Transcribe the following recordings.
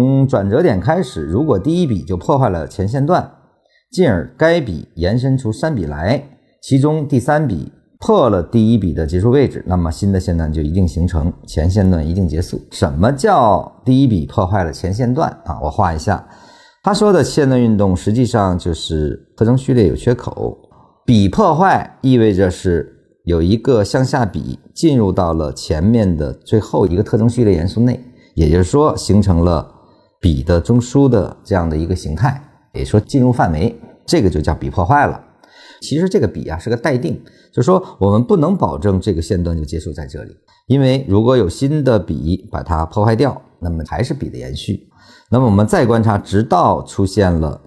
从转折点开始，如果第一笔就破坏了前线段，进而该笔延伸出三笔来，其中第三笔破了第一笔的结束位置，那么新的线段就一定形成，前线段一定结束。什么叫第一笔破坏了前线段啊？我画一下，他说的线段运动实际上就是特征序列有缺口，笔破坏意味着是有一个向下笔进入到了前面的最后一个特征序列元素内，也就是说形成了。笔的中枢的这样的一个形态，也说进入范围，这个就叫笔破坏了。其实这个笔啊是个待定，就是说我们不能保证这个线段就结束在这里，因为如果有新的笔把它破坏掉，那么还是笔的延续。那么我们再观察，直到出现了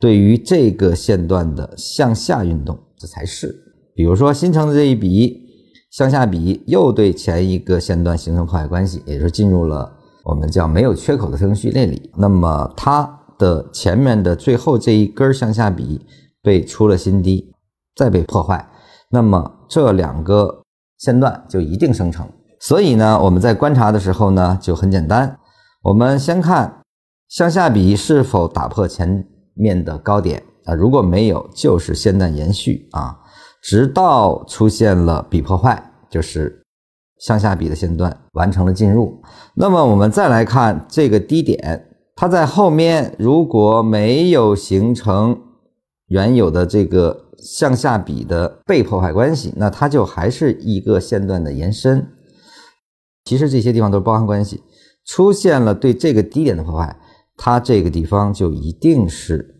对于这个线段的向下运动，这才是。比如说新成的这一笔向下笔又对前一个线段形成破坏关系，也就是进入了。我们叫没有缺口的特征序列里，那么它的前面的最后这一根向下笔被出了新低，再被破坏，那么这两个线段就一定生成。所以呢，我们在观察的时候呢，就很简单，我们先看向下笔是否打破前面的高点啊，如果没有，就是线段延续啊，直到出现了笔破坏，就是。向下笔的线段完成了进入，那么我们再来看这个低点，它在后面如果没有形成原有的这个向下笔的被破坏关系，那它就还是一个线段的延伸。其实这些地方都是包含关系，出现了对这个低点的破坏，它这个地方就一定是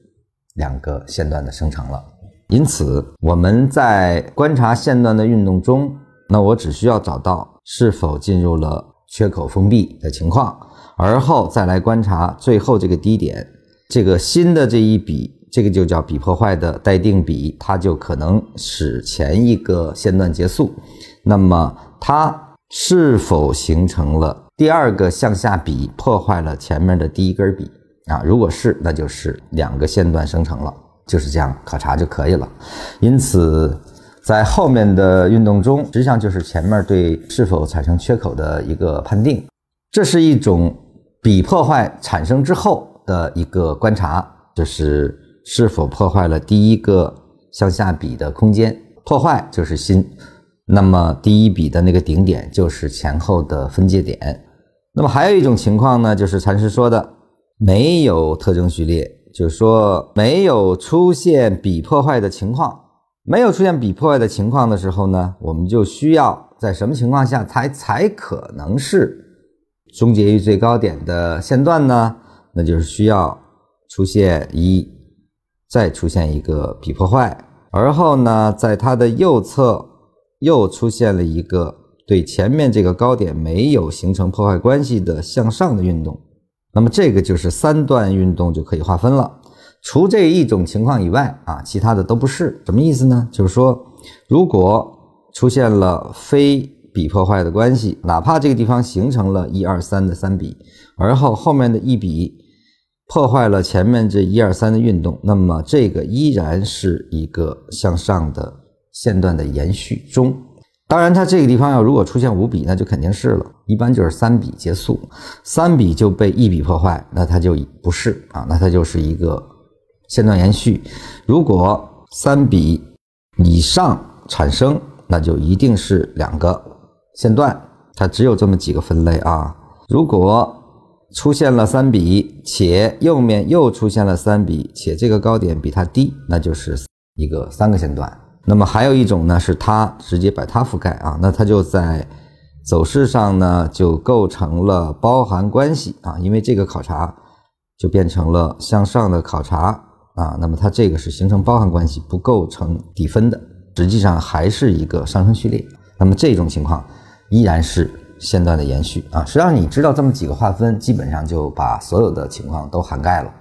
两个线段的生成了。因此我们在观察线段的运动中，那我只需要找到。是否进入了缺口封闭的情况，而后再来观察最后这个低点，这个新的这一笔，这个就叫笔破坏的待定笔，它就可能使前一个线段结束。那么它是否形成了第二个向下笔破坏了前面的第一根笔啊？如果是，那就是两个线段生成了，就是这样考察就可以了。因此。在后面的运动中，实际上就是前面对是否产生缺口的一个判定。这是一种笔破坏产生之后的一个观察，就是是否破坏了第一个向下笔的空间。破坏就是新，那么第一笔的那个顶点就是前后的分界点。那么还有一种情况呢，就是禅师说的没有特征序列，就是说没有出现笔破坏的情况。没有出现笔破坏的情况的时候呢，我们就需要在什么情况下才才可能是终结于最高点的线段呢？那就是需要出现一，再出现一个笔破坏，而后呢，在它的右侧又出现了一个对前面这个高点没有形成破坏关系的向上的运动，那么这个就是三段运动就可以划分了。除这一种情况以外啊，其他的都不是。什么意思呢？就是说，如果出现了非笔破坏的关系，哪怕这个地方形成了一二三的三笔，而后后面的一笔破坏了前面这一二三的运动，那么这个依然是一个向上的线段的延续中。当然，它这个地方要如果出现五笔，那就肯定是了。一般就是三笔结束，三笔就被一笔破坏，那它就不是啊，那它就是一个。线段延续，如果三笔以上产生，那就一定是两个线段。它只有这么几个分类啊。如果出现了三笔，且右面又出现了三笔，且这个高点比它低，那就是一个三个线段。那么还有一种呢，是它直接把它覆盖啊，那它就在走势上呢就构成了包含关系啊，因为这个考察就变成了向上的考察。啊，那么它这个是形成包含关系，不构成底分的，实际上还是一个上升序列。那么这种情况依然是线段的延续啊。实际上你知道这么几个划分，基本上就把所有的情况都涵盖了。